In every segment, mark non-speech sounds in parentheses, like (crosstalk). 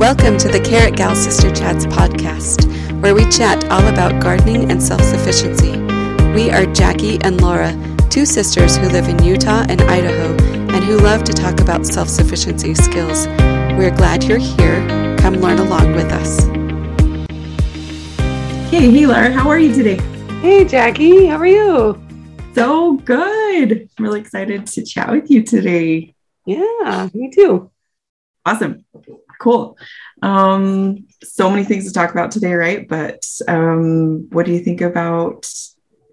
Welcome to the Carrot Gal Sister Chats podcast, where we chat all about gardening and self sufficiency. We are Jackie and Laura, two sisters who live in Utah and Idaho and who love to talk about self sufficiency skills. We're glad you're here. Come learn along with us. Hey, hey, Laura, how are you today? Hey, Jackie, how are you? So good. I'm really excited to chat with you today. Yeah, me too. Awesome. Cool. Um, so many things to talk about today, right? But um, what do you think about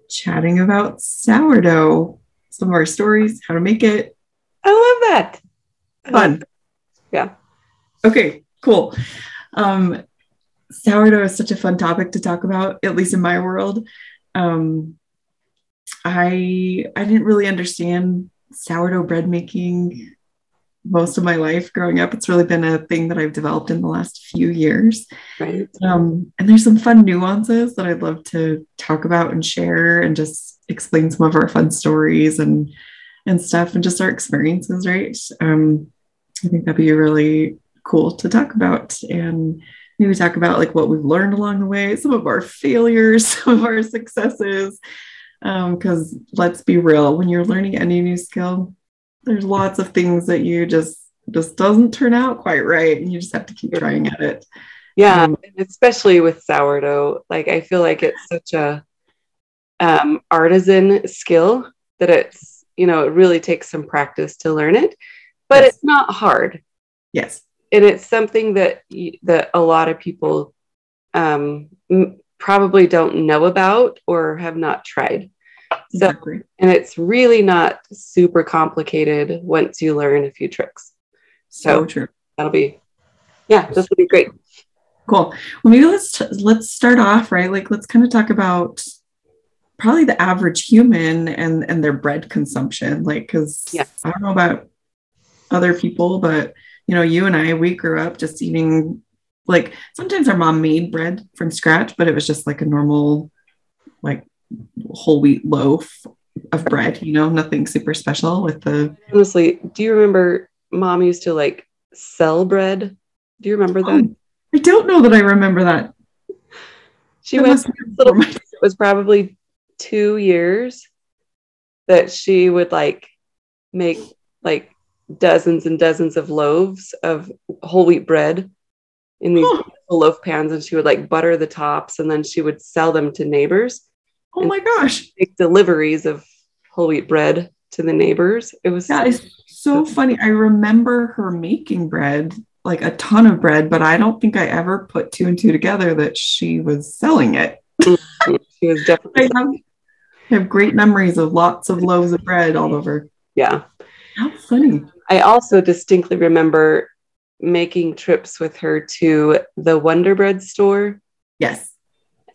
chatting about sourdough? Some of our stories, how to make it. I love that. Fun. Yeah. Okay, cool. Um, sourdough is such a fun topic to talk about, at least in my world. Um, I I didn't really understand sourdough bread making most of my life growing up. It's really been a thing that I've developed in the last few years. Right. Um, and there's some fun nuances that I'd love to talk about and share and just explain some of our fun stories and and stuff and just our experiences, right? Um, I think that'd be really cool to talk about and maybe talk about like what we've learned along the way, some of our failures, (laughs) some of our successes. Because um, let's be real, when you're learning any new skill, there's lots of things that you just just doesn't turn out quite right, and you just have to keep trying at it. Yeah, um, especially with sourdough, like I feel like it's such a um, artisan skill that it's you know it really takes some practice to learn it, but yes. it's not hard. Yes, and it's something that that a lot of people um, m- probably don't know about or have not tried. So, exactly. and it's really not super complicated once you learn a few tricks. So, so true. That'll be, yeah, this will be great. Cool. Well, maybe let's let's start off right. Like, let's kind of talk about probably the average human and and their bread consumption. Like, because yes. I don't know about other people, but you know, you and I, we grew up just eating like sometimes our mom made bread from scratch, but it was just like a normal, like whole wheat loaf of bread, you know, nothing super special with the. Honestly, do you remember mom used to like sell bread? Do you remember that? Oh, I don't know that I remember that. She went little, it (laughs) was probably two years that she would like make like dozens and dozens of loaves of whole wheat bread in these huh. loaf pans and she would like butter the tops and then she would sell them to neighbors Oh my gosh. Deliveries of whole wheat bread to the neighbors. It was that is so funny. I remember her making bread, like a ton of bread, but I don't think I ever put two and two together that she was selling it. Mm-hmm. she was definitely. (laughs) I have, I have great memories of lots of loaves of bread all over. Yeah. How funny. I also distinctly remember making trips with her to the Wonder Bread store. Yes.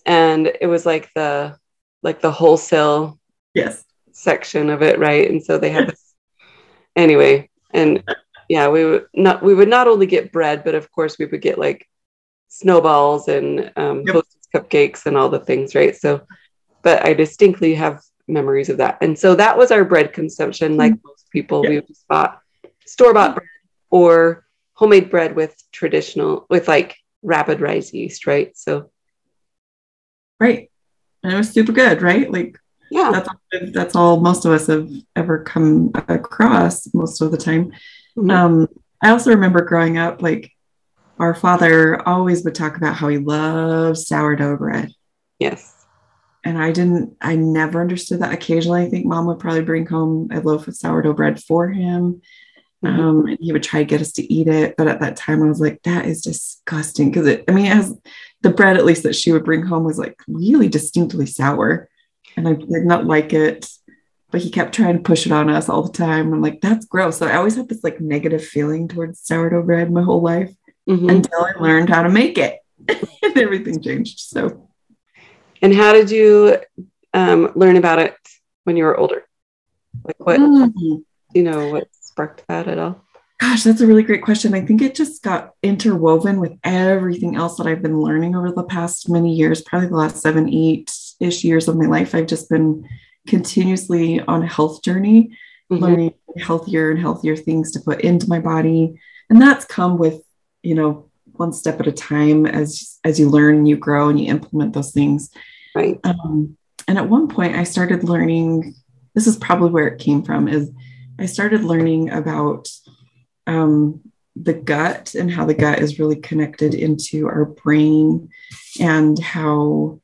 And it was like the like the wholesale yes section of it, right? And so they had this anyway, and yeah, we would not we would not only get bread, but of course we would get like snowballs and um, yep. cupcakes and all the things, right? So, but I distinctly have memories of that, and so that was our bread consumption. Like mm-hmm. most people, yep. we just bought store bought bread or homemade bread with traditional with like rapid rise yeast, right? So, right and it was super good, right? Like, yeah, that's all, that's all most of us have ever come across most of the time. Mm-hmm. Um, I also remember growing up, like our father always would talk about how he loves sourdough bread. Yes. And I didn't, I never understood that. Occasionally, I think mom would probably bring home a loaf of sourdough bread for him. Mm-hmm. Um, and he would try to get us to eat it. But at that time, I was like, that is disgusting. Cause it, I mean, it has the bread at least that she would bring home was like really distinctly sour. And i did not like it. But he kept trying to push it on us all the time. I'm like that's gross. So i always had this like negative feeling towards sourdough bread my whole life mm-hmm. until i learned how to make it. (laughs) And everything changed. So and how did you um, learn about it when you were older? Like what mm-hmm. you know what sparked that at all Gosh, that's a really great question. I think it just got interwoven with everything else that I've been learning over the past many years, probably the last seven, eight ish years of my life. I've just been continuously on a health journey, mm-hmm. learning healthier and healthier things to put into my body. And that's come with, you know, one step at a time as as you learn and you grow and you implement those things. Right. Um, and at one point, I started learning. This is probably where it came from. Is I started learning about um, the gut and how the gut is really connected into our brain and how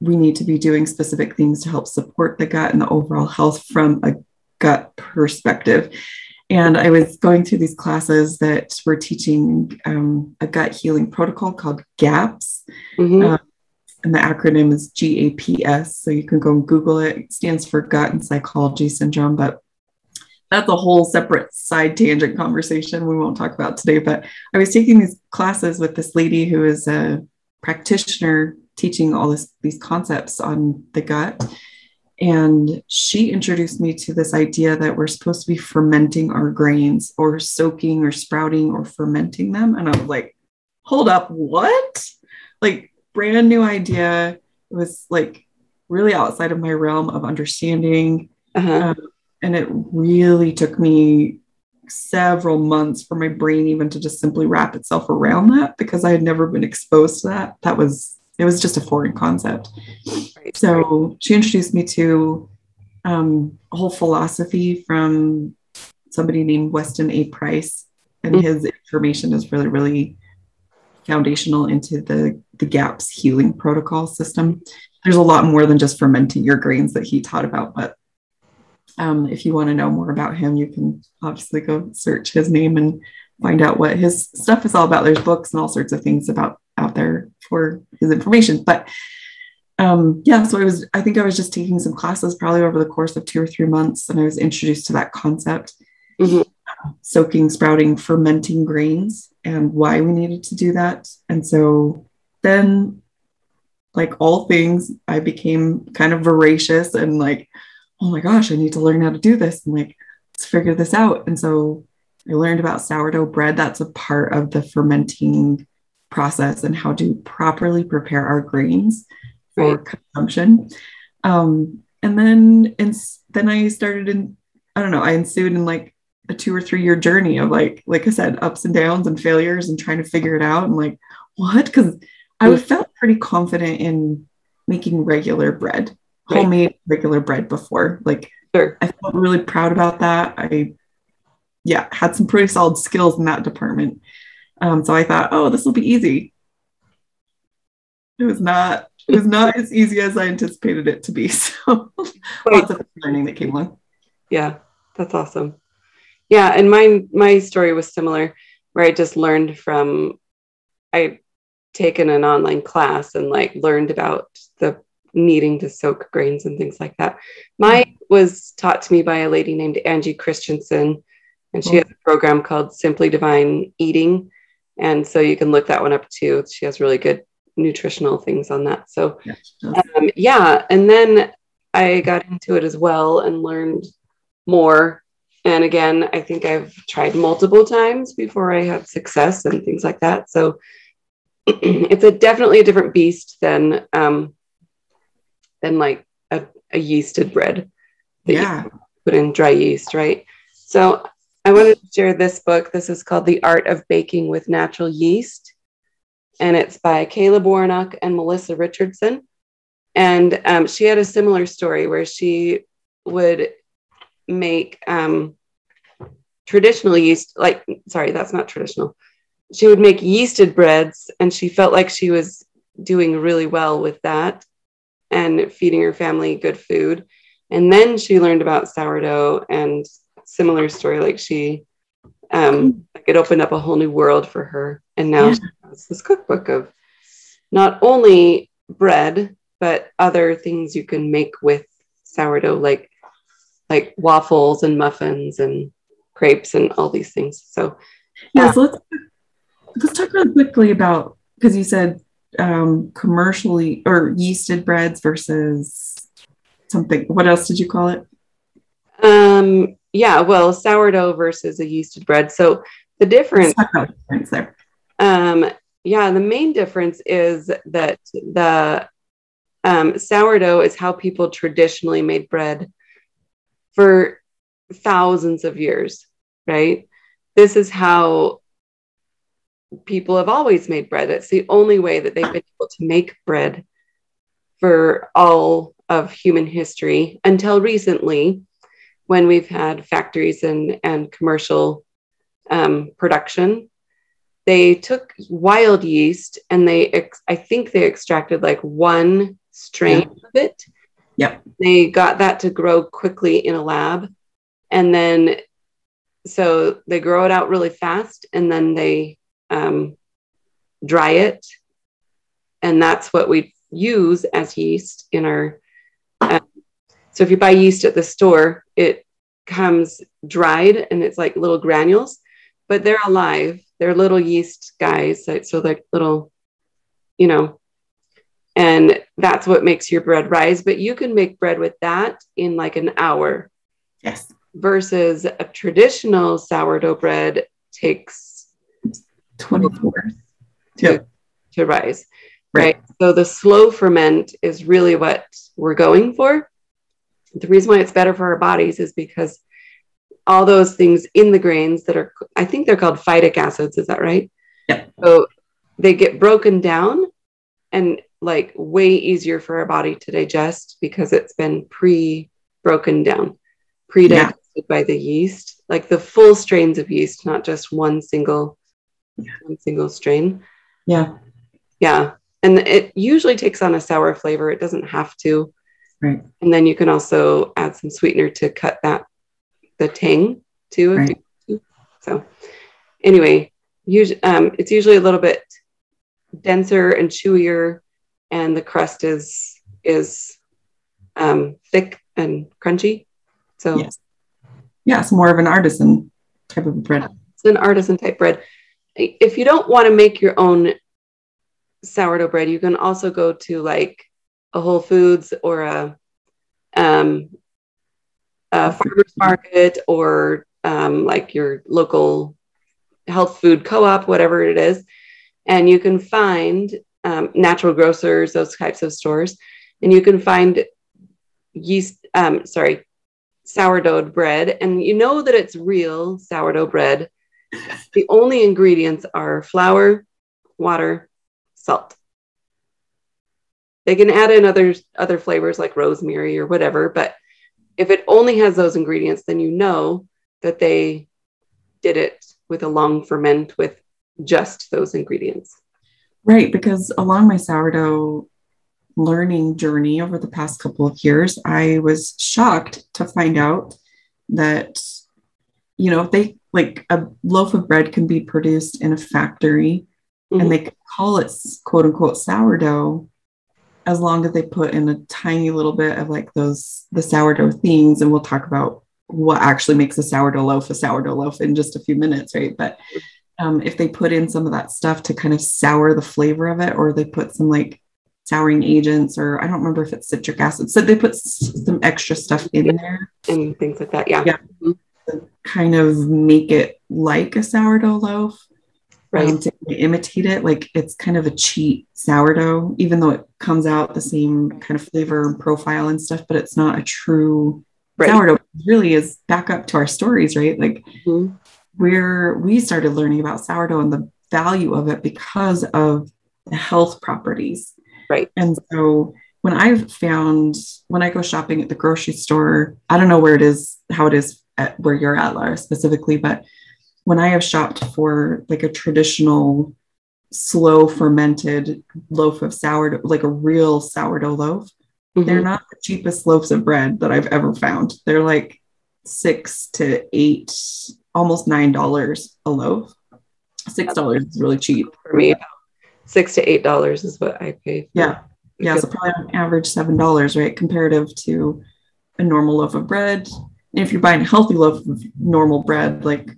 we need to be doing specific things to help support the gut and the overall health from a gut perspective. And I was going through these classes that were teaching um, a gut healing protocol called GAPS. Mm-hmm. Um, and the acronym is GAPS. So you can go and Google it. It stands for Gut and Psychology Syndrome, but that's a whole separate side tangent conversation we won't talk about today. But I was taking these classes with this lady who is a practitioner teaching all this, these concepts on the gut. And she introduced me to this idea that we're supposed to be fermenting our grains or soaking or sprouting or fermenting them. And I was like, hold up, what? Like, brand new idea. It was like really outside of my realm of understanding. Uh-huh. Um, and it really took me several months for my brain even to just simply wrap itself around that because I had never been exposed to that. That was it was just a foreign concept. Right, so she introduced me to um, a whole philosophy from somebody named Weston A. Price, and mm-hmm. his information is really, really foundational into the the GAPS healing protocol system. There's a lot more than just fermenting your grains that he taught about, but um, if you want to know more about him, you can obviously go search his name and find out what his stuff is all about. There's books and all sorts of things about out there for his information. But um, yeah, so I was, I think I was just taking some classes probably over the course of two or three months, and I was introduced to that concept. Mm-hmm. soaking, sprouting, fermenting grains, and why we needed to do that. And so then, like all things, I became kind of voracious and like, oh my gosh, I need to learn how to do this and like, let's figure this out. And so I learned about sourdough bread. That's a part of the fermenting process and how to properly prepare our grains for right. consumption. Um, and then, and then I started in, I don't know, I ensued in like a two or three year journey of like, like I said, ups and downs and failures and trying to figure it out. And like, what? Because I felt pretty confident in making regular bread, right. homemade regular bread before. Like, sure. I felt really proud about that. I, yeah, had some pretty solid skills in that department. Um, so I thought, oh, this will be easy. It was not. It was not as easy as I anticipated it to be. (laughs) So lots of learning that came along. Yeah, that's awesome. Yeah, and my my story was similar, where I just learned from. I taken an online class and like learned about the needing to soak grains and things like that. Mine was taught to me by a lady named Angie Christensen, and she has a program called Simply Divine Eating. And so you can look that one up too. She has really good nutritional things on that. So, um, yeah. And then I got into it as well and learned more. And again, I think I've tried multiple times before I had success and things like that. So (clears throat) it's a definitely a different beast than um, than like a, a yeasted bread that yeah. you put in dry yeast, right? So I wanted to share this book. This is called The Art of Baking with Natural Yeast, and it's by Caleb Warnock and Melissa Richardson. And um, she had a similar story where she would make um, traditional yeast, like, sorry, that's not traditional. She would make yeasted breads, and she felt like she was doing really well with that and feeding her family good food. And then she learned about sourdough and similar story. Like she, um, like it opened up a whole new world for her. And now yeah. she has this cookbook of not only bread, but other things you can make with sourdough, like like waffles and muffins and crepes and all these things. So yeah, so let's let's talk really quickly about because you said um, commercially or yeasted breads versus something. What else did you call it? Um, yeah, well, sourdough versus a yeasted bread. So the difference, difference there. Um, yeah, the main difference is that the um, sourdough is how people traditionally made bread for thousands of years, right? This is how people have always made bread. It's the only way that they've been able to make bread for all of human history until recently, when we've had factories and, and commercial um, production. They took wild yeast and they, ex- I think they extracted like one strain yeah. of it. Yep. They got that to grow quickly in a lab. And then, so they grow it out really fast and then they um, dry it. And that's what we use as yeast in our. Uh, so if you buy yeast at the store, it comes dried and it's like little granules, but they're alive. They're little yeast guys. So like little, you know, and that's what makes your bread rise. But you can make bread with that in like an hour. Yes. Versus a traditional sourdough bread takes 24 to, yep. to rise. Right. right. So the slow ferment is really what we're going for. The reason why it's better for our bodies is because all those things in the grains that are, I think they're called phytic acids. Is that right? Yeah. So they get broken down and like way easier for our body to digest because it's been pre broken down, pre digested yeah. by the yeast, like the full strains of yeast, not just one single. One single strain. Yeah. Yeah. And it usually takes on a sour flavor. It doesn't have to. Right. And then you can also add some sweetener to cut that the tang too. Right. So anyway, usually um, it's usually a little bit denser and chewier, and the crust is is um, thick and crunchy. So yes, yeah, it's more of an artisan type of bread. It's an artisan type bread. If you don't want to make your own sourdough bread, you can also go to like a Whole Foods or a, um, a farmer's market or um, like your local health food co-op, whatever it is, and you can find um, natural grocers, those types of stores, and you can find yeast. Um, sorry, sourdough bread, and you know that it's real sourdough bread. The only ingredients are flour, water, salt. They can add in other other flavors like rosemary or whatever, but if it only has those ingredients, then you know that they did it with a long ferment with just those ingredients. Right, because along my sourdough learning journey over the past couple of years, I was shocked to find out that, you know, they like a loaf of bread can be produced in a factory mm-hmm. and they call it quote unquote sourdough as long as they put in a tiny little bit of like those the sourdough things. And we'll talk about what actually makes a sourdough loaf a sourdough loaf in just a few minutes right? But um, if they put in some of that stuff to kind of sour the flavor of it or they put some like souring agents or i don't remember if it's citric acid. So they put some extra stuff in there. And things like that. Yeah, yeah kind of make it like a sourdough loaf right. um, to imitate it. Like it's kind of a cheat sourdough even though it comes out the same kind of flavor and profile and stuff but it's not a true right. sourdough. It really is back up to our stories right? Like mm-hmm. where we started learning about sourdough and the value of it because of the health properties. Right. And so when i've found when i go shopping at the grocery store i don't know where it is how it is at where you're at laura specifically but when I have shopped for like a traditional slow fermented loaf of sourdough, like a real sourdough loaf, mm-hmm. they're not the cheapest loaves of bread that I've ever found. They're like six to eight, almost nine dollars a loaf. Six dollars is really cheap for me. Six to eight dollars is what I pay. yeah, yeah. So probably on average seven dollars, right? Comparative to a normal loaf of bread. And if you're buying a healthy loaf of normal bread, like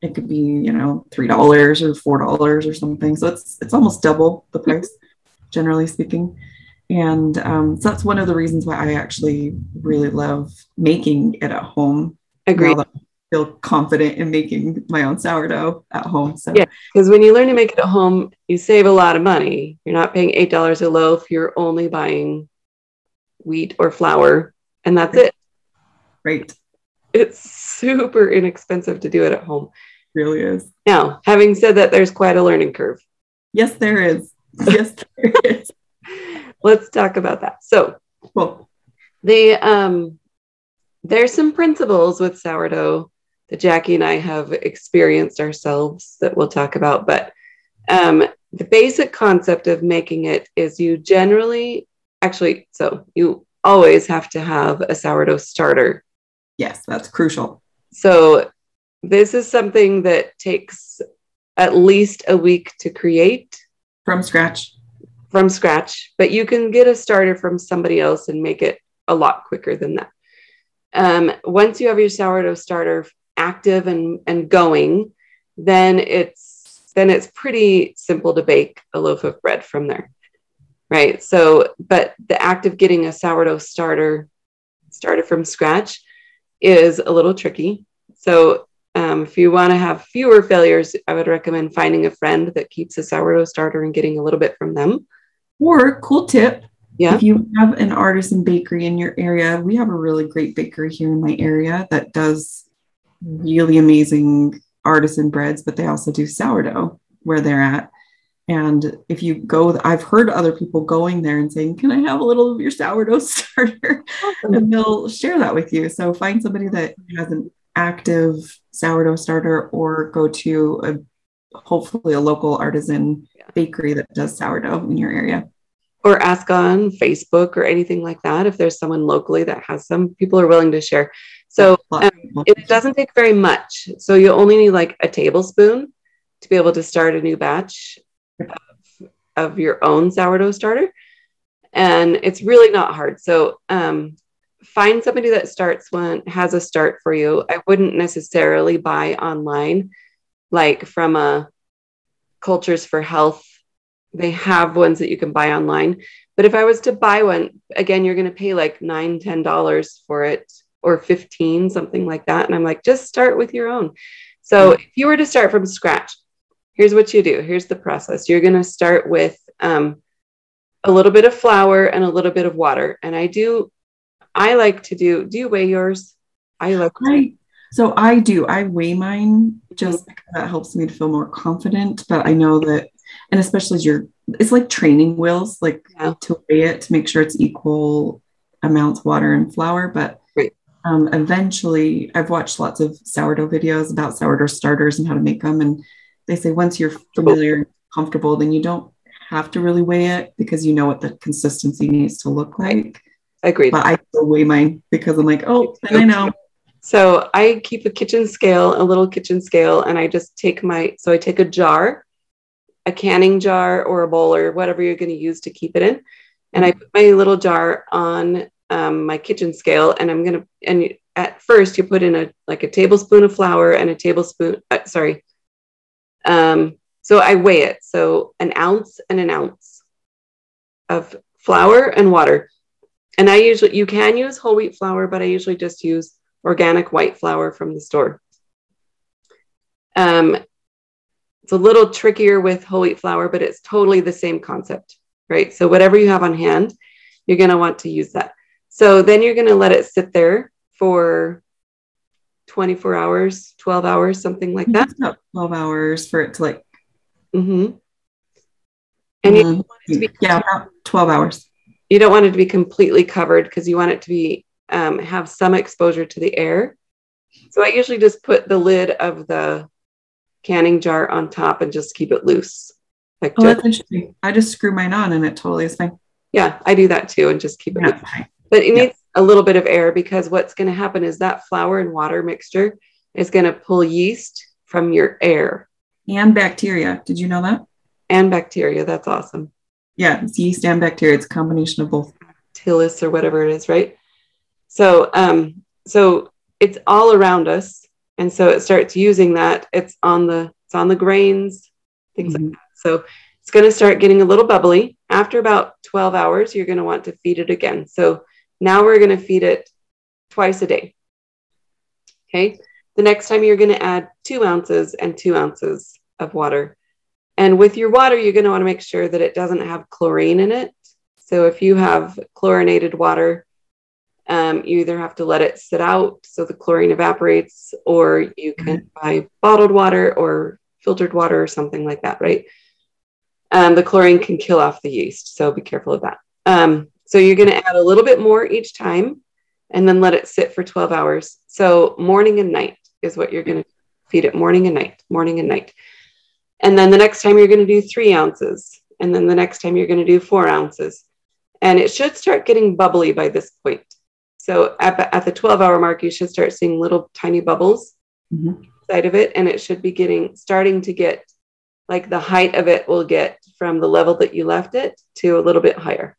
it could be you know three dollars or four dollars or something so it's it's almost double the price generally speaking and um, so that's one of the reasons why i actually really love making it at home agree feel confident in making my own sourdough at home so yeah because when you learn to make it at home you save a lot of money you're not paying eight dollars a loaf you're only buying wheat or flour and that's right. it right it's super inexpensive to do it at home really is. Now, having said that, there's quite a learning curve. Yes, there is. Yes, (laughs) there is. Let's talk about that. So, Cool. the um, there's some principles with sourdough that Jackie and I have experienced ourselves that we'll talk about. But um, the basic concept of making it is you generally, actually, so you always have to have a sourdough starter. Yes, that's crucial. So this is something that takes at least a week to create From scratch. from scratch, but you can get a starter from somebody else and make it a lot quicker than that. Um, once you have your sourdough starter active and, and going, then it's then it's pretty simple to bake a loaf of bread from there. Right. So, but the act of getting a sourdough starter started from scratch is a little tricky. So um, if you want to have fewer failures, I would recommend finding a friend that keeps a sourdough starter and getting a little bit from them. Or cool tip. Yeah. If you have an artisan bakery in your area, we have a really great bakery here in my area that does really amazing artisan breads, but they also do sourdough where they're at. And if you go, I've heard other people going there and saying, Can I have a little of your sourdough (laughs) starter? and they'll share that with you. So find somebody that has an active sourdough starter or go to a hopefully a local artisan Yeah. bakery that does sourdough in your area. Or ask on Facebook or anything like that if there's someone locally that has some. People are willing to share. So um, it doesn't take very much. So you only need like a tablespoon to be able to start a new batch of, of your own sourdough starter. And it's really not hard. So um, find somebody that starts one, has a start for you. I wouldn't necessarily buy online, like from a Cultures for Health. They have ones that you can buy online. But if I was to buy one, again, you're going to pay like nine, ten dollars for it or 15, something like that. And I'm like, just start with your own. So if you were to start from scratch, here's what you do. Here's the process. You're going to start with um, a little bit of flour and a little bit of water. And I do, I like to do, do you weigh yours? I like I, so I do. I weigh mine just because that helps me to feel more confident. But I know that, and especially as you're, it's like training wheels, like Yeah. to weigh it to make sure it's equal amounts water and flour. But. Um, eventually, I've watched lots of sourdough videos about sourdough starters and how to make them. And they say once you're familiar and comfortable, then you don't have to really weigh it because you know what the consistency needs to look like. agreed. But I still weigh mine because I'm like, oh, I know. So I keep a kitchen scale, a little kitchen scale, and I just take my, so I take a jar, a canning jar or a bowl or whatever you're going to use to keep it in. And I put my little jar on um, my kitchen scale and I'm going to, and at first you put in a, like a tablespoon of flour and a tablespoon, uh, sorry. Um, so I weigh it. So an ounce and an ounce of flour and water. And I usually, you can use whole wheat flour, but I usually just use organic white flour from the store. Um, it's a little trickier with whole wheat flour, but it's totally the same concept, right? So whatever you have on hand, you're going to want to use that. So then you're going to let it sit there for 24 hours, 12 hours, something like that. It's about 12 hours for it to like, hmm And you, Mhm. want it to be yeah, about 12 hours. you don't want it to be completely covered because you want it to be um, have some exposure to the air. So I usually just put the lid of the canning jar on top and just keep it loose. Like Oh, just- that's interesting. I just screw mine on and it totally is fine. yeah, I do that too and just keep it. Yeah. But it Yeah. needs a little bit of air because what's going to happen is that flour and water mixture is going to pull yeast from your air And bacteria. Did you know that? and bacteria. That's awesome. Yeah, it's yeast and bacteria. It's a combination of both. Tillis or whatever it is, right? So, um, so it's all around us, and so it starts using that. It's on the it's on the grains, things like Mhm. that. So it's going to start getting a little bubbly. After about twelve hours, you're going to want to feed it again. So now we're going to feed it twice a day. Okay. The next time you're going to add two ounces and two ounces of water. And with your water, you're going to want to make sure that it doesn't have chlorine in it. So if you have chlorinated water, Um, you either have to let it sit out so the chlorine evaporates, or you can buy bottled water or filtered water or something like that, right? Um, the chlorine can kill off the yeast, so be careful of that. Um, so you're going to add a little bit more each time and then let it sit for 12 hours. So morning and night is what you're going to feed it morning and night, morning and night. And then the next time you're going to do three ounces. And then the next time you're going to do four ounces. And it should start getting bubbly by this point. So at, at the 12 hour mark, you should start seeing little tiny bubbles mm-hmm. inside of it. And it should be getting, starting to get like the height of it will get from the level that you left it to a little bit higher.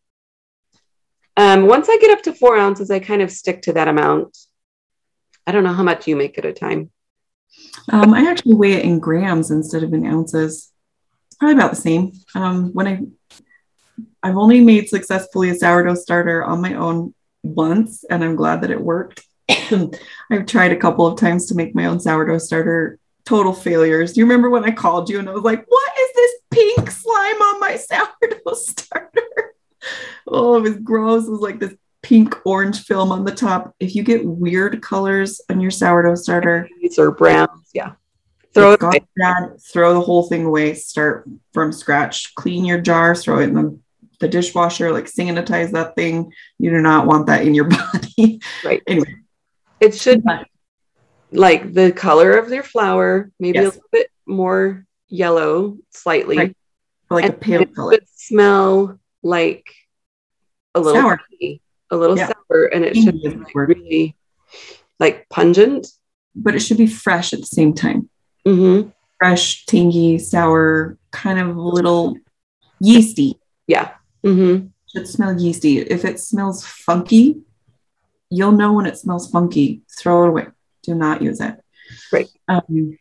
Um, once I get up to four ounces, I kind of stick to that amount. I don't know how much you make at a time. Um, I actually weigh it in grams instead of in ounces. It's probably about the same. Um, when I, I've only made successfully a sourdough starter on my own once, and I'm glad that it worked. (clears throat) I've tried a couple of times to make my own sourdough starter. Total failures. Do you remember when I called you and I was like, "What is this pink slime on my (laughs) sourdough starter?" Oh, it was gross. It was like this pink orange film on the top. If you get weird colors on your sourdough starter, these are browns, yeah. Throw it away. Bad, throw the whole thing away. Start from scratch. Clean your jar. Throw it in the, the dishwasher. Like sanitize that thing. You do not want that in your (laughs) body. Right. anyway, it should like the color of their flour, maybe yes. a little bit more yellow, slightly. Right. Like and a pale color. smell like a little sour. a little yeah. sour, and it should be like really like pungent. But it should be fresh at the same time. Mm-hmm. Fresh, tangy, sour, kind of a little yeasty. Yeah. Mm-hmm. Should smell yeasty. If it smells funky, you'll know when it smells funky. Throw it away. Do not use it. Right. Um,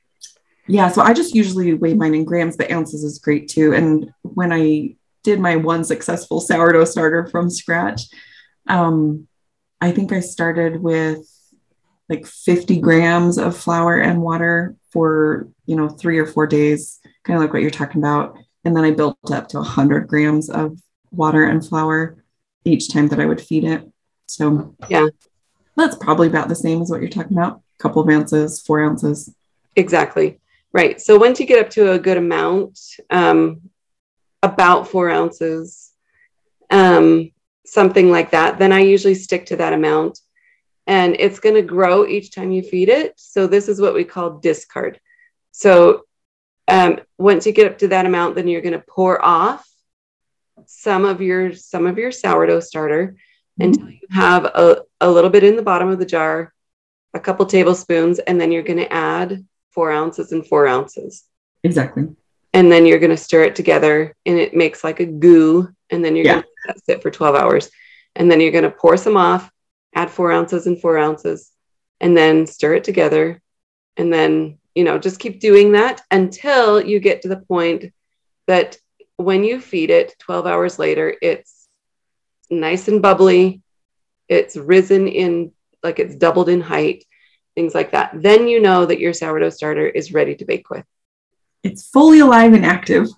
yeah, so I just usually weigh mine in grams, but ounces is great too. And when I did my one successful sourdough starter from scratch. Um, I think I started with like 50 grams of flour and water for, you know, three or four days, kind of like what you're talking about. And then I built up to 100 grams of water and flour each time that I would feed it. So, yeah, that's probably about the same as what you're talking about. A couple of ounces, four ounces. Exactly. Right. So once you get up to a good amount, um, about four ounces, um, something like that, then I usually stick to that amount. And it's going to grow each time you feed it. So this is what we call discard. So um, once you get up to that amount, then you're going to pour off some of your some of your sourdough starter mm-hmm. until you have a, a little bit in the bottom of the jar, a couple tablespoons, and then you're going to add four ounces and four ounces. Exactly and then you're going to stir it together and it makes like a goo and then you're yeah. going to sit for 12 hours. And then you're going to pour some off add four ounces and four ounces and then stir it together. And then you know just keep doing that until you get to the point that when you feed it 12 hours later it's nice and bubbly it's risen in like it's doubled in height things like that. Then you know that your sourdough starter is ready to bake with it's fully alive and active.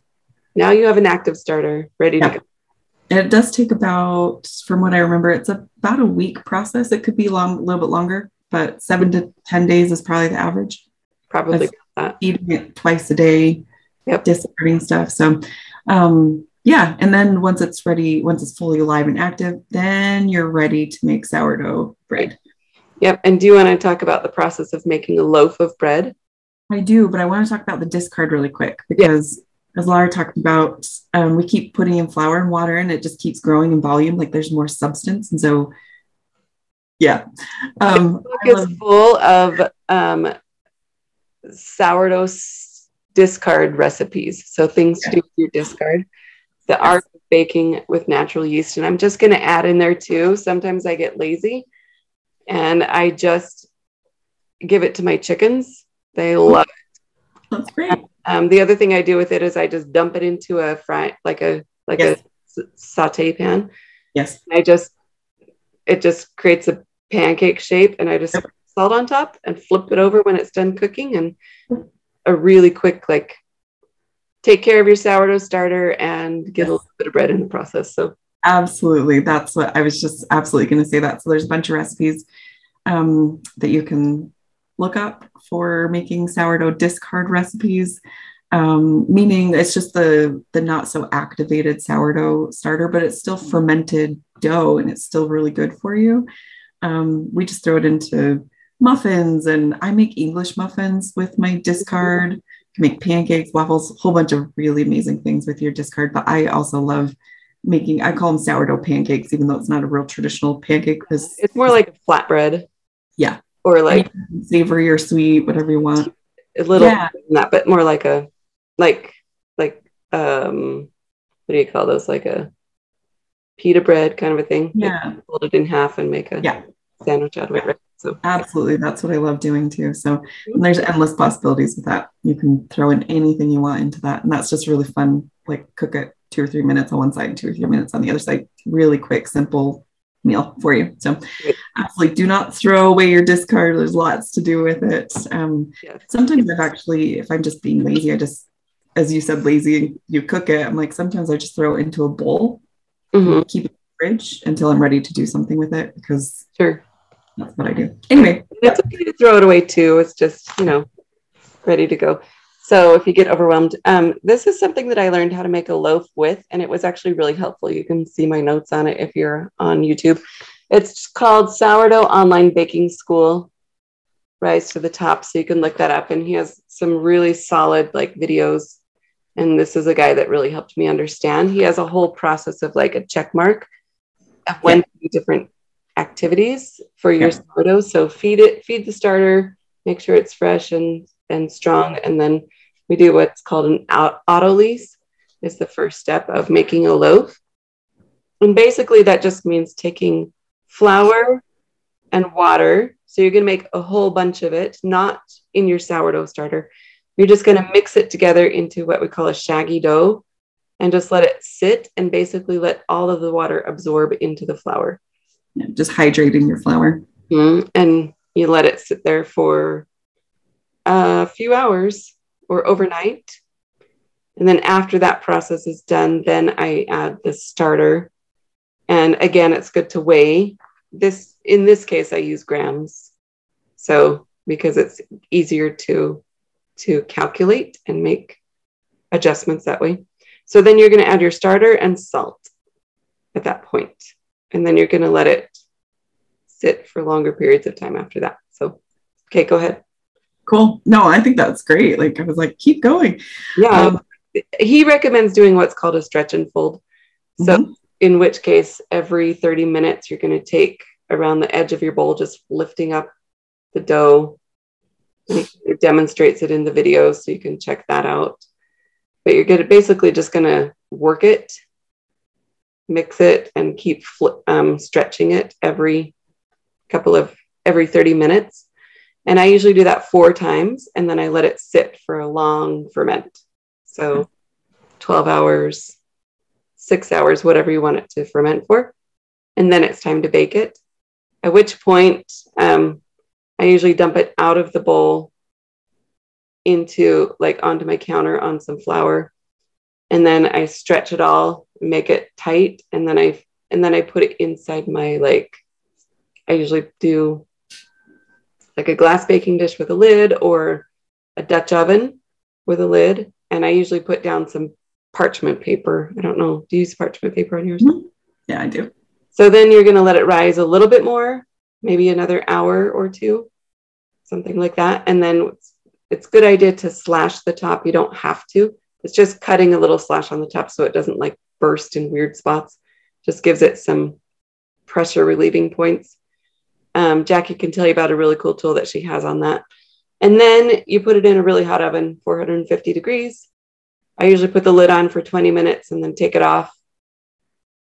Now you have an active starter ready yeah. to go. And it does take about, from what I remember, it's about a week process. It could be long, a little bit longer, but seven to 10 days is probably the average. Probably. Eating it twice a day, yep. discarding stuff. So, um, yeah. And then once it's ready, once it's fully alive and active, then you're ready to make sourdough bread. Yep. And do you want to talk about the process of making a loaf of bread? I do, but I want to talk about the discard really quick because yeah. as Laura talked about, um, we keep putting in flour and water and it just keeps growing in volume, like there's more substance. And so, yeah. Um, book is love- full of um, sourdough discard recipes. So things yeah. to do with your discard. The yes. art of baking with natural yeast. And I'm just going to add in there too. Sometimes I get lazy and I just give it to my chickens they love it. That's great. Um, the other thing I do with it is I just dump it into a fry, like a like yes. a saute pan. Yes. I just it just creates a pancake shape, and I just yep. salt on top and flip it over when it's done cooking, and a really quick like take care of your sourdough starter and get yes. a little bit of bread in the process. So Absolutely. That's what I was just absolutely going to say that. So there's a bunch of recipes um, that you can look up for making sourdough discard recipes. Um, meaning it's just the the not so activated sourdough starter, but it's still fermented dough and it's still really good for you. Um, we just throw it into muffins, and I make English muffins with my discard. You can make pancakes, waffles, a whole bunch of really amazing things with your discard. But I also love making. I call them sourdough pancakes, even though it's not a real traditional pancake. Because it's more like a flatbread. Yeah, or like savory or sweet, whatever you want. A little yeah. that, but more like a like like um what do you call those? Like a pita bread kind of a thing. Yeah. Like fold it in half and make a yeah. sandwich out of it. Right? So absolutely, that's what I love doing too. So there's endless possibilities with that. You can throw in anything you want into that, and that's just really fun. Like cook it two or three minutes on one side, and two or three minutes on the other side. Really quick, simple meal for you. So absolutely do not throw away your discard. There's lots to do with it. Um, sometimes I've actually, if I'm just being lazy, I just, as you said, lazy, you cook it. I'm like, sometimes I just throw it into a bowl, mm-hmm. keep it in the fridge until I'm ready to do something with it because sure. that's what I do. Anyway. It's okay to throw it away too. It's just, you know, ready to go. So if you get overwhelmed, um, this is something that I learned how to make a loaf with, and it was actually really helpful. You can see my notes on it if you're on YouTube. It's called Sourdough Online Baking School. Rise to the top, so you can look that up. And he has some really solid like videos. And this is a guy that really helped me understand. He has a whole process of like a check mark of when yeah. to do different activities for your yeah. sourdough. So feed it, feed the starter, make sure it's fresh and and strong, and then we do what's called an autolyse is the first step of making a loaf. And basically that just means taking flour and water. So you're going to make a whole bunch of it, not in your sourdough starter. You're just going to mix it together into what we call a shaggy dough and just let it sit and basically let all of the water absorb into the flour. Yeah, just hydrating your flour. Mm-hmm. And you let it sit there for a few hours or overnight. And then after that process is done, then I add the starter. And again, it's good to weigh. This in this case, I use grams. So because it's easier to to calculate and make adjustments that way. So then you're going to add your starter and salt at that point. And then you're going to let it sit for longer periods of time after that. So, okay, go ahead cool. No, I think that's great. Like I was like, keep going. Yeah. Um, he recommends doing what's called a stretch and fold. So mm-hmm. in which case every 30 minutes you're going to take around the edge of your bowl, just lifting up the dough. It demonstrates it in the video, so you can check that out. But you're gonna basically just gonna work it, mix it, and keep um, stretching it every couple of every 30 minutes and I usually do that four times and then I let it sit for a long ferment. So 12 hours, six hours, whatever you want it to ferment for. And then it's time to bake it. At which point, um, I usually dump it out of the bowl into like onto my counter on some flour. And then I stretch it all, make it tight. And then I, and then I put it inside my like, I usually do like a glass baking dish with a lid or a Dutch oven with a lid. And I usually put down some parchment paper. I don't know. Do you use parchment paper on yours? Mm-hmm. Yeah, I do. So then you're going to let it rise a little bit more, maybe another hour or two, something like that. And then it's, it's good idea to slash the top. You don't have to. It's just cutting a little slash on the top so it doesn't like burst in weird spots. Just gives it some pressure relieving points um, Jackie can tell you about a really cool tool that she has on that. And then you put it in a really hot oven, 450 degrees. I usually put the lid on for 20 minutes and then take it off.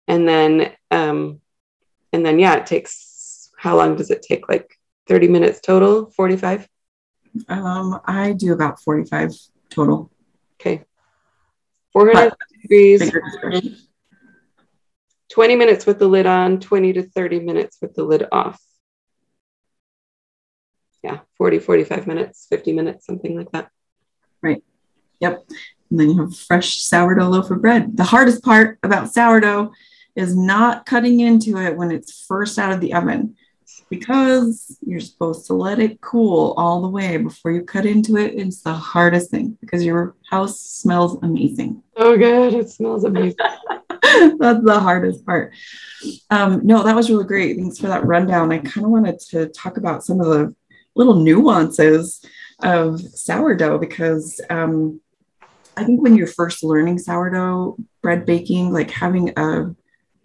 And then, um, and then, yeah, it takes, how long does it take? Like 30 minutes total, 45? Um, I do about 45 total. Okay. 400 degrees. 20 minutes with the lid on, 20 to 30 minutes with the lid off yeah 40 45 minutes 50 minutes something like that right yep and then you have fresh sourdough loaf of bread the hardest part about sourdough is not cutting into it when it's first out of the oven because you're supposed to let it cool all the way before you cut into it. It's the hardest thing because your house smells amazing. Oh, good. It smells amazing. (laughs) That's the hardest part. Um, no, that was really great. Thanks for that rundown. I kind of wanted to talk about some of the little nuances of sourdough because um, I think when you're first learning sourdough bread baking, like having a,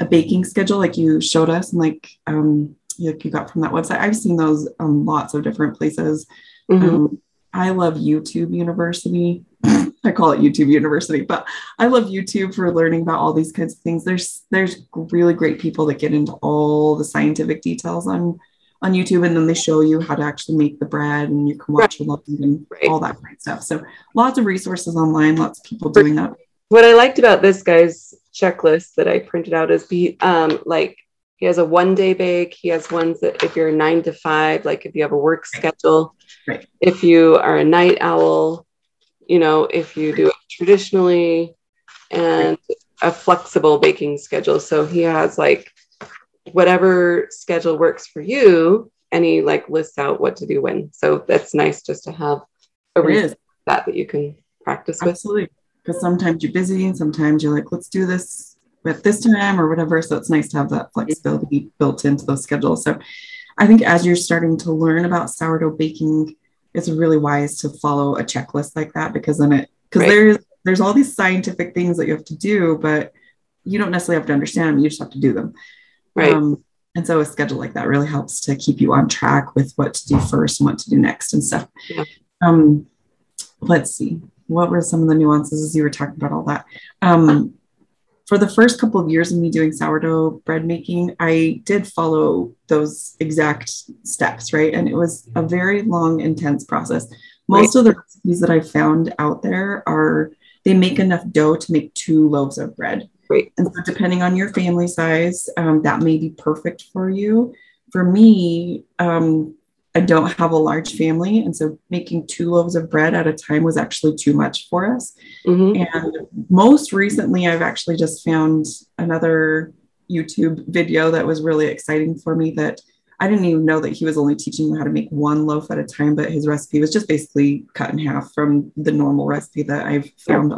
a baking schedule, like you showed us, and like um, like you got from that website, I've seen those um, lots of different places. Mm-hmm. Um, I love YouTube University. (laughs) I call it YouTube University, but I love YouTube for learning about all these kinds of things. There's there's really great people that get into all the scientific details on on YouTube, and then they show you how to actually make the bread, and you can watch right. and right. all that great stuff. So lots of resources online, lots of people doing that. What I liked about this guy's checklist that I printed out is be um, like he has a one day bake. He has ones that if you're nine to five, like if you have a work schedule, right. if you are a night owl, you know, if you do it traditionally, and a flexible baking schedule. So he has like whatever schedule works for you, and he like lists out what to do when. So that's nice just to have a reason that that you can practice with. Absolutely. Because sometimes you're busy and sometimes you're like, let's do this at this time or whatever. So it's nice to have that flexibility built into those schedules. So I think as you're starting to learn about sourdough baking, it's really wise to follow a checklist like that because then it because right. there's there's all these scientific things that you have to do, but you don't necessarily have to understand them. You just have to do them. Right. Um, and so a schedule like that really helps to keep you on track with what to do first and what to do next and stuff. Yeah. Um, let's see. What were some of the nuances as you were talking about all that? Um, for the first couple of years of me doing sourdough bread making, I did follow those exact steps, right? And it was a very long, intense process. Most right. of the recipes that I found out there are they make enough dough to make two loaves of bread. Right. And so, depending on your family size, um, that may be perfect for you. For me, um, I don't have a large family. And so, making two loaves of bread at a time was actually too much for us. Mm-hmm. And most recently, I've actually just found another YouTube video that was really exciting for me that I didn't even know that he was only teaching you how to make one loaf at a time, but his recipe was just basically cut in half from the normal recipe that I've found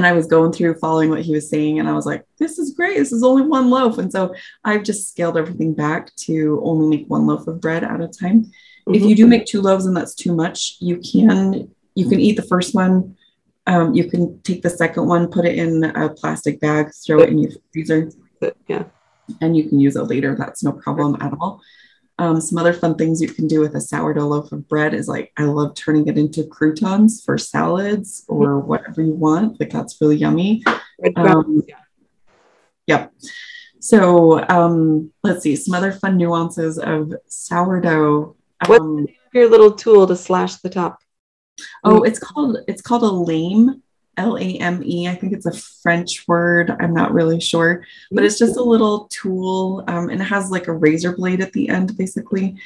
and I was going through following what he was saying, and I was like, this is great. This is only one loaf. And so I've just scaled everything back to only make one loaf of bread at a time. Mm-hmm. If you do make two loaves and that's too much, you can you can eat the first one. Um, you can take the second one, put it in a plastic bag, throw it in your freezer. Yeah. And you can use it later. That's no problem at all. Um, some other fun things you can do with a sourdough loaf of bread is like I love turning it into croutons for salads or whatever you want. Like that's really yummy. Um, yep. So um, let's see some other fun nuances of sourdough. What's um, your little tool to slash the top? Oh, it's called it's called a lame. L A M E. I think it's a French word. I'm not really sure, but it's just a little tool um, and it has like a razor blade at the end, basically.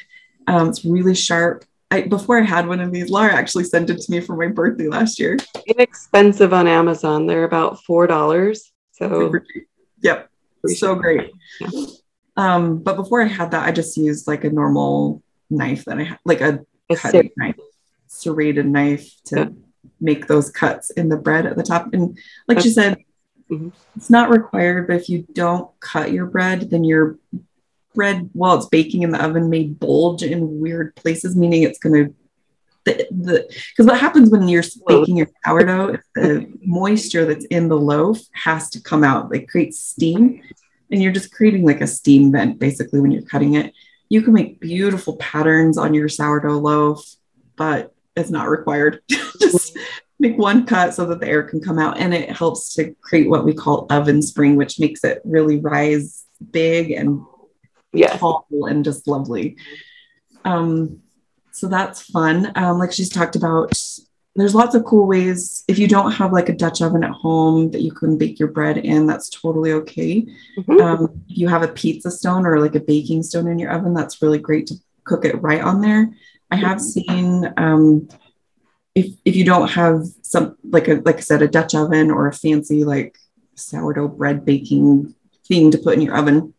Um, it's really sharp. I, before I had one of these, Laura actually sent it to me for my birthday last year. Inexpensive on Amazon. They're about $4. So, yep. So great. Um, but before I had that, I just used like a normal knife that I had, like a, a cutting knife, serrated knife to yeah make those cuts in the bread at the top. And like That's, you said, mm-hmm. it's not required, but if you don't cut your bread, then your bread, while it's baking in the oven, may bulge in weird places, meaning it's going to the because what happens when you're baking your sourdough the moisture that's in the loaf has to come out it creates steam and you're just creating like a steam vent basically when you're cutting it you can make beautiful patterns on your sourdough loaf but it's not required. (laughs) Just make one cut so that the air can come out. And it helps to create what we call oven spring, which makes it really rise big and yeah. tall and just lovely. Um, so that's fun. Um, like she's talked about, there's lots of cool ways. If you don't have like a Dutch oven at home that you can bake your bread in, that's totally okay. Mm-hmm. Um, if you have a pizza stone or like a baking stone in your oven, that's really great to cook it right on there. I have seen um, if if you don't have some like a like I said a Dutch oven or a fancy like sourdough bread baking thing to put in your oven.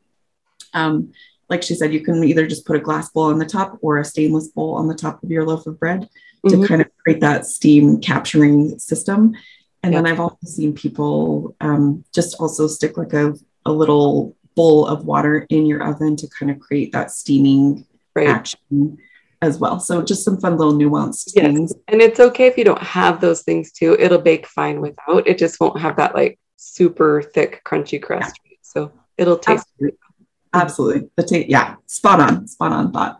Um, like she said, you can either just put a glass bowl on the top or a stainless bowl on the top of your loaf of bread mm-hmm. to kind of create that steam capturing system. And yeah. then I've also seen people um, just also stick like a, a little bowl of water in your oven to kind of create that steaming right. action as well. So just some fun little nuanced yes. things. And it's okay if you don't have those things too. It'll bake fine without. It just won't have that like super thick, crunchy crust. Yeah. So it'll taste Absolutely. Absolutely. The yeah, spot on, spot on thought.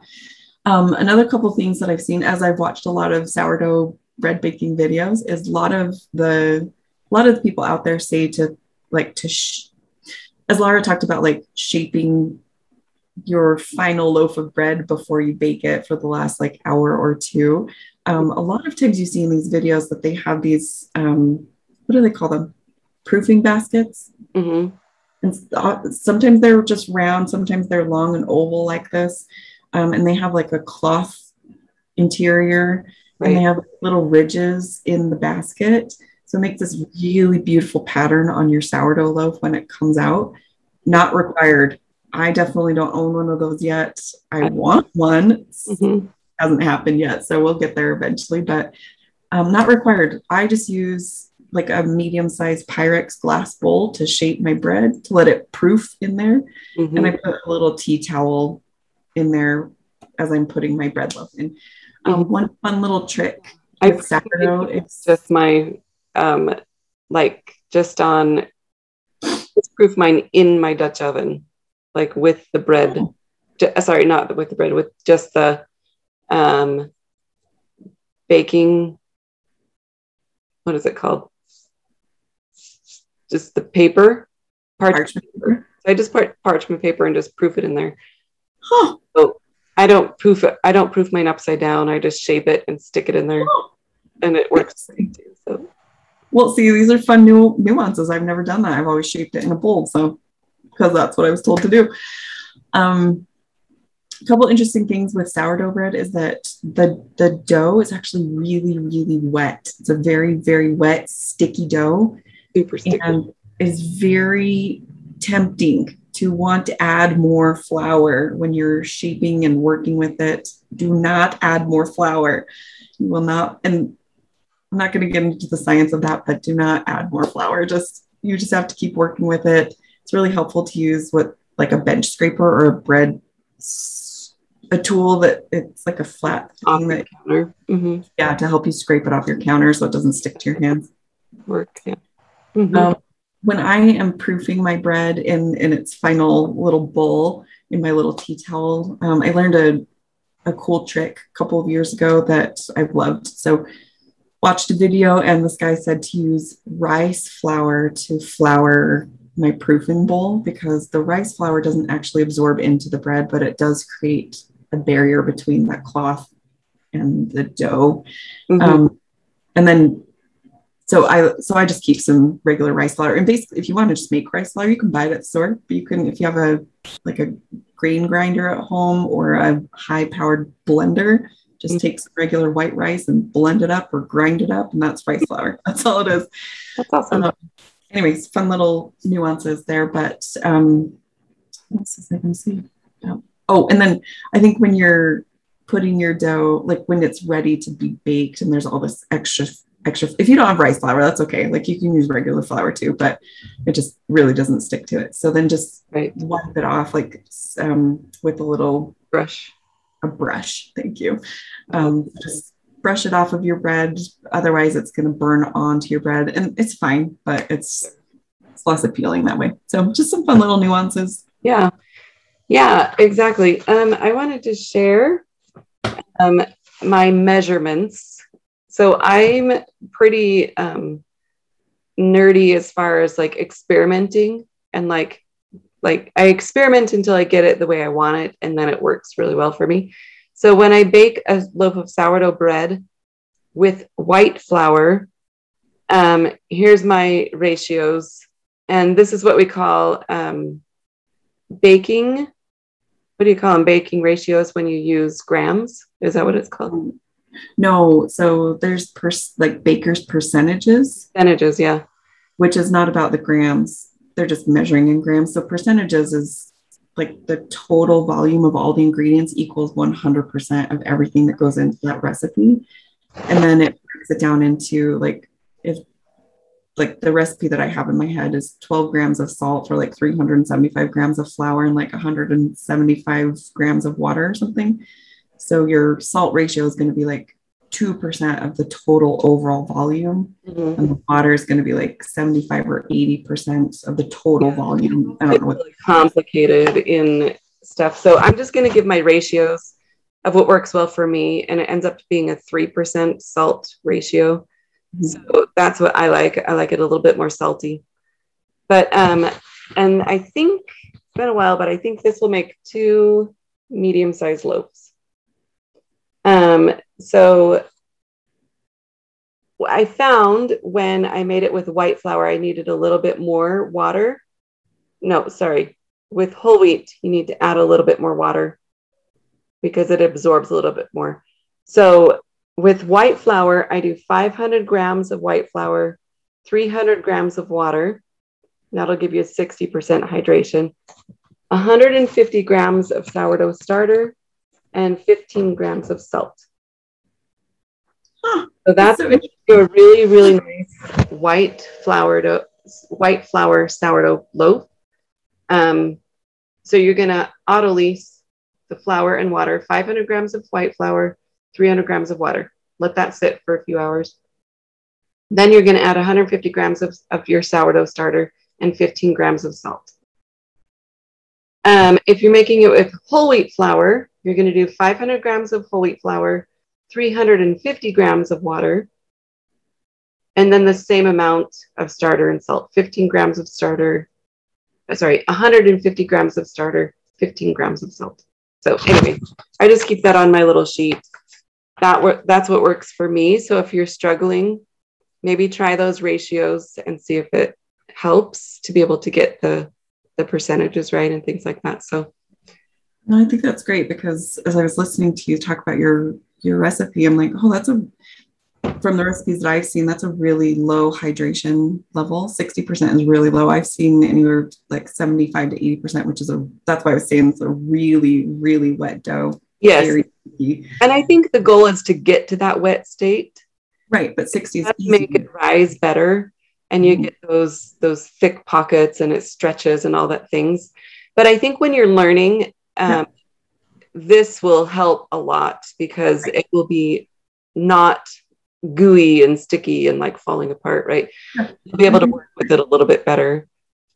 Um, another couple things that I've seen as I've watched a lot of sourdough bread baking videos is a lot of the a lot of the people out there say to like to sh- as Laura talked about like shaping your final loaf of bread before you bake it for the last like hour or two. Um, a lot of times you see in these videos that they have these um, what do they call them? Proofing baskets. Mm-hmm. And sometimes they're just round, sometimes they're long and oval like this. Um, and they have like a cloth interior right. and they have little ridges in the basket. So it makes this really beautiful pattern on your sourdough loaf when it comes out. Not required. I definitely don't own one of those yet. I want one. Mm-hmm. Hasn't happened yet. So we'll get there eventually, but um, not required. I just use like a medium sized Pyrex glass bowl to shape my bread to let it proof in there. Mm-hmm. And I put a little tea towel in there as I'm putting my bread loaf in. Um, mm-hmm. One fun little trick I sourdough it's just my um, like just on just proof mine in my Dutch oven, like with the bread. Oh. sorry, not with the bread, with just the um, baking. What is it called? Just the paper, parchment, parchment paper. So I just put parchment paper and just proof it in there. Huh. So I don't proof it. I don't proof mine upside down. I just shape it and stick it in there, and it works too. So, well, see, these are fun new nuances. I've never done that. I've always shaped it in a bowl, so because that's what I was told to do. Um, a couple interesting things with sourdough bread is that the the dough is actually really really wet. It's a very very wet sticky dough, super sticky, and is very tempting to want to add more flour when you're shaping and working with it. Do not add more flour. You will not, and I'm not going to get into the science of that, but do not add more flour. Just you just have to keep working with it. It's really helpful to use what like a bench scraper or a bread a tool that it's like a flat thing that, counter. Mm-hmm. Yeah, to help you scrape it off your counter so it doesn't stick to your hands. Work. Yeah. Mm-hmm. Um, when I am proofing my bread in, in its final little bowl in my little tea towel, um, I learned a, a cool trick a couple of years ago that I've loved. So, watched a video, and this guy said to use rice flour to flour my proofing bowl because the rice flour doesn't actually absorb into the bread, but it does create a barrier between that cloth and the dough. Mm-hmm. Um, and then so I so I just keep some regular rice flour. And basically, if you want to just make rice flour, you can buy it at the store. But you can, if you have a like a grain grinder at home or a high powered blender, just mm-hmm. take some regular white rice and blend it up or grind it up, and that's rice flour. (laughs) That's all it is. That's awesome. Um, anyways, fun little nuances there. But um, what else is I going to say? Oh. oh, and then I think when you're putting your dough, like when it's ready to be baked, and there's all this extra extra if you don't have rice flour that's okay like you can use regular flour too but it just really doesn't stick to it so then just right. wipe it off like um, with a little brush a brush thank you um, just brush it off of your bread. Otherwise it's going to burn onto your bread and it's fine but it's it's less appealing that way. So just some fun little nuances. Yeah. Yeah exactly. Um, i wanted to share um, my measurements. So I'm pretty um, nerdy as far as like experimenting and like like I experiment until I get it the way I want it, and then it works really well for me. So when I bake a loaf of sourdough bread with white flour, um, here's my ratios, and this is what we call um, baking. What do you call them? Baking ratios when you use grams? Is that what it's called? No, so there's pers- like baker's percentages. Percentages, yeah. which is not about the grams. They're just measuring in grams. So percentages is like the total volume of all the ingredients equals 100% of everything that goes into that recipe. And then it breaks it down into like, if like the recipe that I have in my head is 12 grams of salt for like 375 grams of flour and like 175 grams of water or something. So your salt ratio is going to be like 2% of the total overall volume. Mm-hmm. And the water is going to be like 75 or 80% of the total yeah. volume. I don't know what really complicated in stuff. So I'm just going to give my ratios of what works well for me. And it ends up being a 3% salt ratio. Mm-hmm. So that's what I like. I like it a little bit more salty. But, um, and I think it's been a while, but I think this will make two medium sized loaves. Um, so I found when I made it with white flour, I needed a little bit more water. No, sorry. With whole wheat, you need to add a little bit more water because it absorbs a little bit more. So with white flour, I do 500 grams of white flour, 300 grams of water. That'll give you a 60% hydration. 150 grams of sourdough starter and 15 grams of salt. Huh, so that's so a really, really nice white flour to, white flour sourdough loaf. Um, so you're gonna autolyse the flour and water, 500 grams of white flour, 300 grams of water. Let that sit for a few hours. Then you're gonna add 150 grams of, of your sourdough starter and 15 grams of salt. Um, if you're making it with whole wheat flour, you're going to do 500 grams of whole wheat flour, 350 grams of water, and then the same amount of starter and salt 15 grams of starter, uh, sorry, 150 grams of starter, 15 grams of salt. So, anyway, I just keep that on my little sheet. That wor- that's what works for me. So, if you're struggling, maybe try those ratios and see if it helps to be able to get the the percentages right and things like that. So no, I think that's great because as I was listening to you talk about your your recipe, I'm like, oh, that's a from the recipes that I've seen, that's a really low hydration level. 60% is really low. I've seen anywhere like 75 to 80%, which is a that's why I was saying it's a really, really wet dough. Yes. And I think the goal is to get to that wet state. Right. But 60 is make it rise better and you mm-hmm. get those those thick pockets and it stretches and all that things but i think when you're learning um, yeah. This will help a lot because right. it will be not gooey and sticky and like falling apart right you'll be able to mm-hmm. work with it a little bit better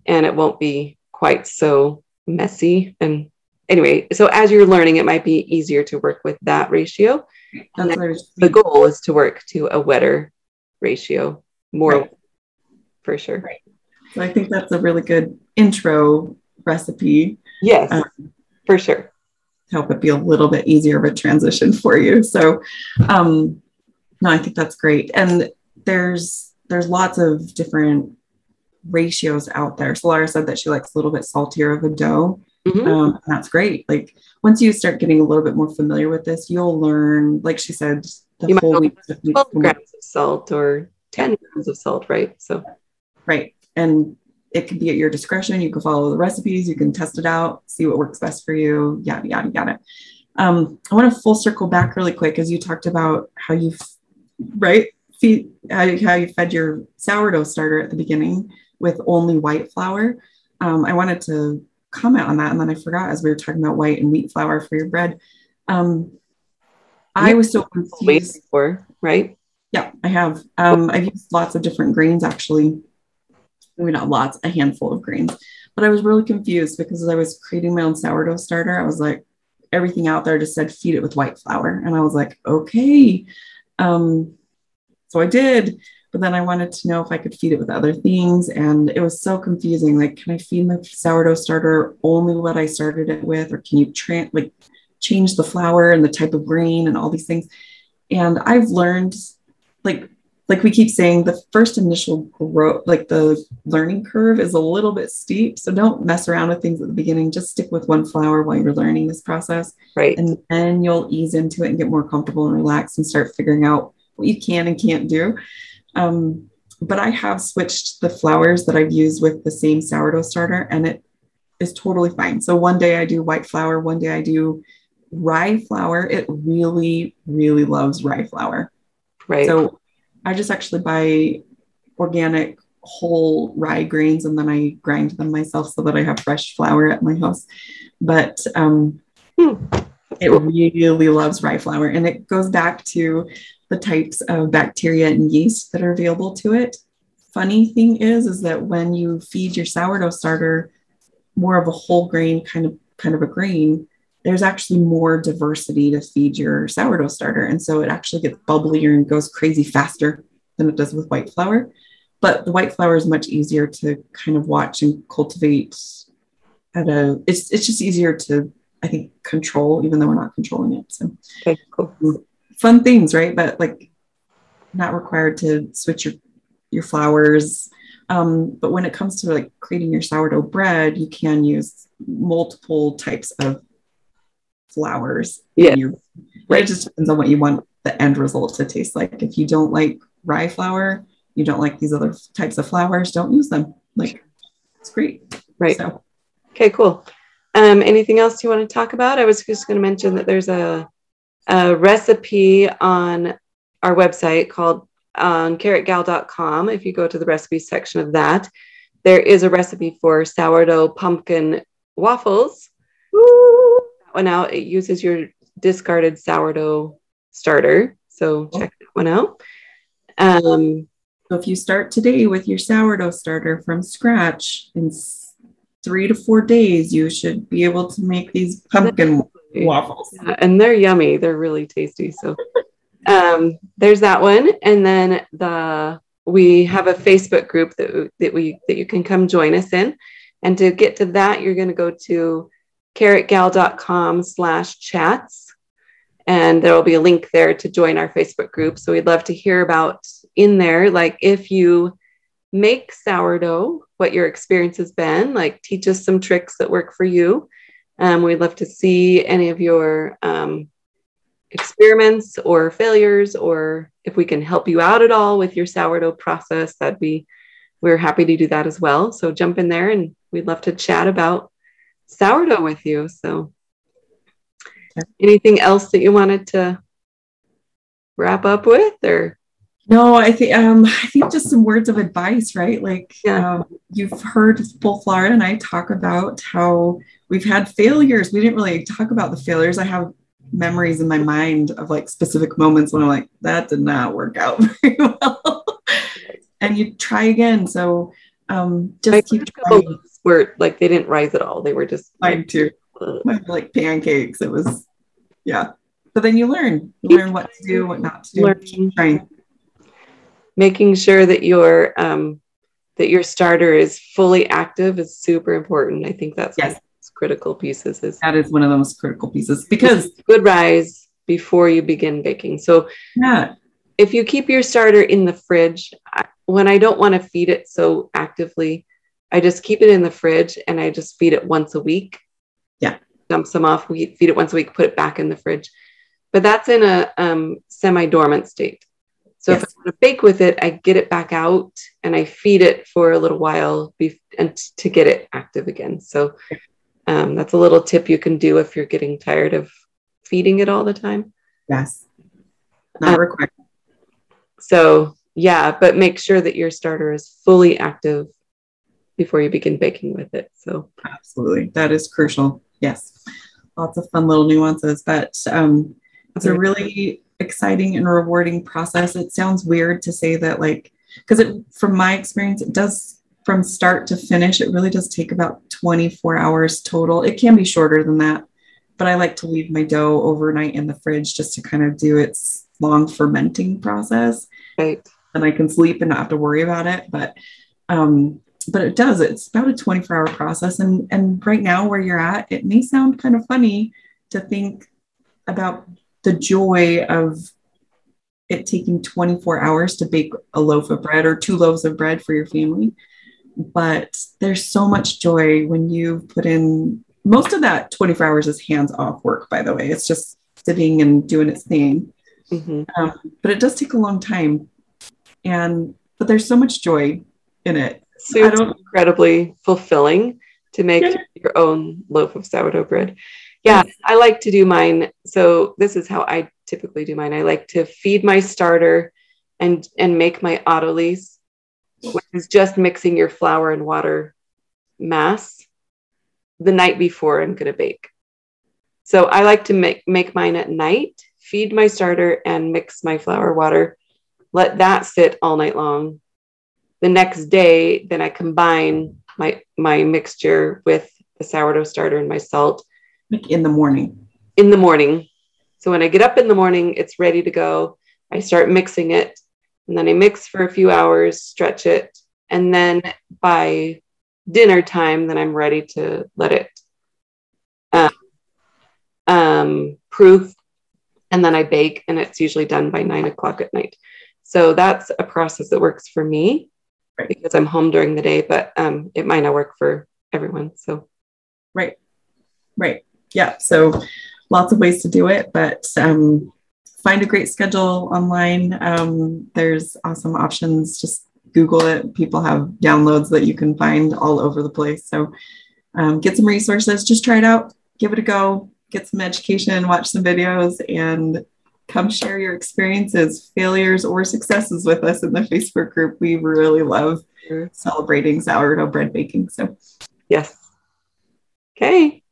and it won't be quite so messy and anyway so as you're learning it might be easier to work with that ratio and the goal is to work to a wetter ratio more right for sure. Right. So I think that's a really good intro recipe. Yes, um, for sure. Help it be a little bit easier of a transition for you. So, um, no, I think that's great. And there's there's lots of different ratios out there. So Laura said that she likes a little bit saltier of a dough. Mm-hmm. Um, that's great. Like once you start getting a little bit more familiar with this, you'll learn, like she said, the you whole week. 12 grams of salt or 10 grams of salt, right? So Right. And it can be at your discretion. You can follow the recipes, you can test it out, see what works best for you, yada, yada, yada. Um, I want to full circle back really quick as you talked about how you, right, feed, how, you, how you fed your sourdough starter at the beginning with only white flour. Um, I wanted to comment on that, and then I forgot as we were talking about white and wheat flour for your bread. Um, I was so confused. For right? Yeah, I have. Um, I've used lots of different grains actually maybe not lots, a handful of grains. But I was really confused because as I was creating my own sourdough starter, I was like, everything out there just said feed it with white flour. And I was like, okay. Um, so I did. But then I wanted to know if I could feed it with other things. And it was so confusing. Like, can I feed my sourdough starter only what I started it with? Or can you tra- like change the flour and the type of grain and all these things? And I've learned like like we keep saying, the first initial growth, like the learning curve is a little bit steep. So don't mess around with things at the beginning. Just stick with one flour while you're learning this process. Right. And then you'll ease into it and get more comfortable and relax and start figuring out what you can and can't do. Um, but I have switched the flours that I've used with the same sourdough starter and it is totally fine. So one day I do white flour, one day I do rye flour. It really, really loves rye flour. Right. So I just actually buy organic whole rye grains and then I grind them myself so that I have fresh flour at my house. But um, Hmm. it really loves rye flour and it goes back to the types of bacteria and yeast that are available to it. Funny thing is, is that when you feed your sourdough starter more of a whole grain kind of kind of a grain, there's actually more diversity to feed your sourdough starter. And so it actually gets bubblier and goes crazy faster than it does with white flour. But the white flour is much easier to kind of watch and cultivate at a it's it's just easier to I think control, even though we're not controlling it. So Okay, cool. fun things, right? But like not required to switch your your flours. Um, but when it comes to like creating your sourdough bread, you can use multiple types of flours. Yeah. your- Right. It just depends on what you want the end result to taste like. If you don't like rye flour, you don't like these other types of flours, don't use them. Like it's great. Right. So Okay, cool. Um, anything else you want to talk about? I was just going to mention that there's a, a recipe on our website called on carrotgal.com. If you go to the recipe section of that, there is a recipe for sourdough pumpkin waffles. One out. It uses your discarded sourdough starter. So check that one out. Um, So if you start today with your sourdough starter from scratch, in three to four days, you should be able to make these pumpkin waffles. Yeah, and they're yummy. They're really tasty. So um, there's that one, and then the we have a Facebook group that that we that you can come join us in. And to get to that, you're going to go to carrotgal.com slash chats. And there will be a link there to join our Facebook group. So we'd love to hear about in there, like if you make sourdough, what your experience has been, like teach us some tricks that work for you. Um, we'd love to see any of your um, experiments or failures, or if we can help you out at all with your sourdough process, that'd be, we're happy to do that as well. So jump in there and we'd love to chat about sourdough with you. So, anything else that you wanted to wrap up with, or No, I think um, I think just some words of advice, right? Like Yeah. um, you've heard both Laura and I talk about how we've had failures. We didn't really talk about the failures. I have memories in my mind of like specific moments when I'm like, that did not work out (laughs) very well. and you try again. So um, just keep trying. Were like they didn't rise at all. They were just Mine too. uh, were like pancakes. It was, yeah. But then you learn. You learn what to do, what not to do. learning. Keep making sure that your um, that your starter is fully active is super important. I think that's Yes. critical pieces is That is one of the most critical pieces because good rise before you begin baking. So yeah, if you keep your starter in the fridge, I- when I don't want to feed it so actively, I just keep it in the fridge and I just feed it once a week. Yeah. Dump some off, we feed it once a week, put it back in the fridge. But that's in a um, semi dormant state. So if I want to bake with it, I get it back out and I feed it for a little while be- and t- to get it active again. So um, that's a little tip you can do if you're getting tired of feeding it all the time. yes. Not Uh, required. So yeah, but make sure that your starter is fully active before you begin baking with it. So Absolutely. That is crucial. Yes. Lots of fun little nuances, but um, it's a really exciting and rewarding process. It sounds weird to say that, like, because it, from my experience, it does from start to finish, it really does take about 24 hours total. It can be shorter than that, but I like to leave my dough overnight in the fridge just to kind of do its long fermenting process. right. and I can sleep and not have to worry about it. But um, but it does. It's about a 24 hour process. And and right now where you're at, it may sound kind of funny to think about the joy of it taking 24 hours to bake a loaf of bread or two loaves of bread for your family. But there's so much joy when you put in most of that 24 hours is hands off work, by the way. It's just sitting and doing its thing Mhm. um, but it does take a long time and but there's so much joy in it. So it's incredibly fulfilling to make yeah. your own loaf of sourdough bread. Mm-hmm. Yeah, yes. I like to do mine. So this is how I typically do mine. I like to feed my starter and and make my autolyse, which is just mixing your flour and water mass the night before I'm going to bake. So I like to make make mine at night, feed my starter and mix my flour water. Let that sit all night long. The next day, then I combine my my mixture with the sourdough starter and my salt in the morning. In the morning. So when I get up in the morning, it's ready to go. I start mixing it and then I mix for a few hours, stretch it, and then by dinner time, then I'm ready to let it um, um, proof, and then I bake, and it's usually done by nine o'clock at night. So that's a process that works for me right. because I'm home during the day, but um, it might not work for everyone. So, right, right, yeah. So lots of ways to do it, but um, find a great schedule online. Um, there's awesome options. Just Google it. People have downloads that you can find all over the place. So um, get some resources, just try it out, give it a go, get some education, watch some videos, and come share your experiences, failures or successes with us in the Facebook group. We really love celebrating sourdough bread baking. So, yes. Okay.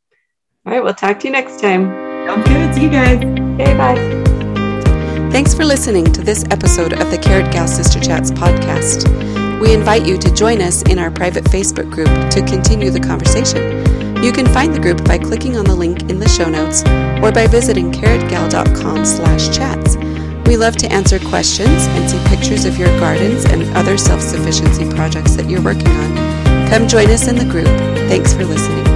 All right. We'll talk to you next time. Sounds good. See you guys. Okay. Bye. Thanks for listening to this episode of the Carrot Gal Sister Chats podcast. We invite you to join us in our private Facebook group to continue the conversation. You can find the group by clicking on the link in the show notes or by visiting carrotgal.com slash chats. We love to answer questions and see pictures of your gardens and other self-sufficiency projects that you're working on. Come join us in the group. Thanks for listening.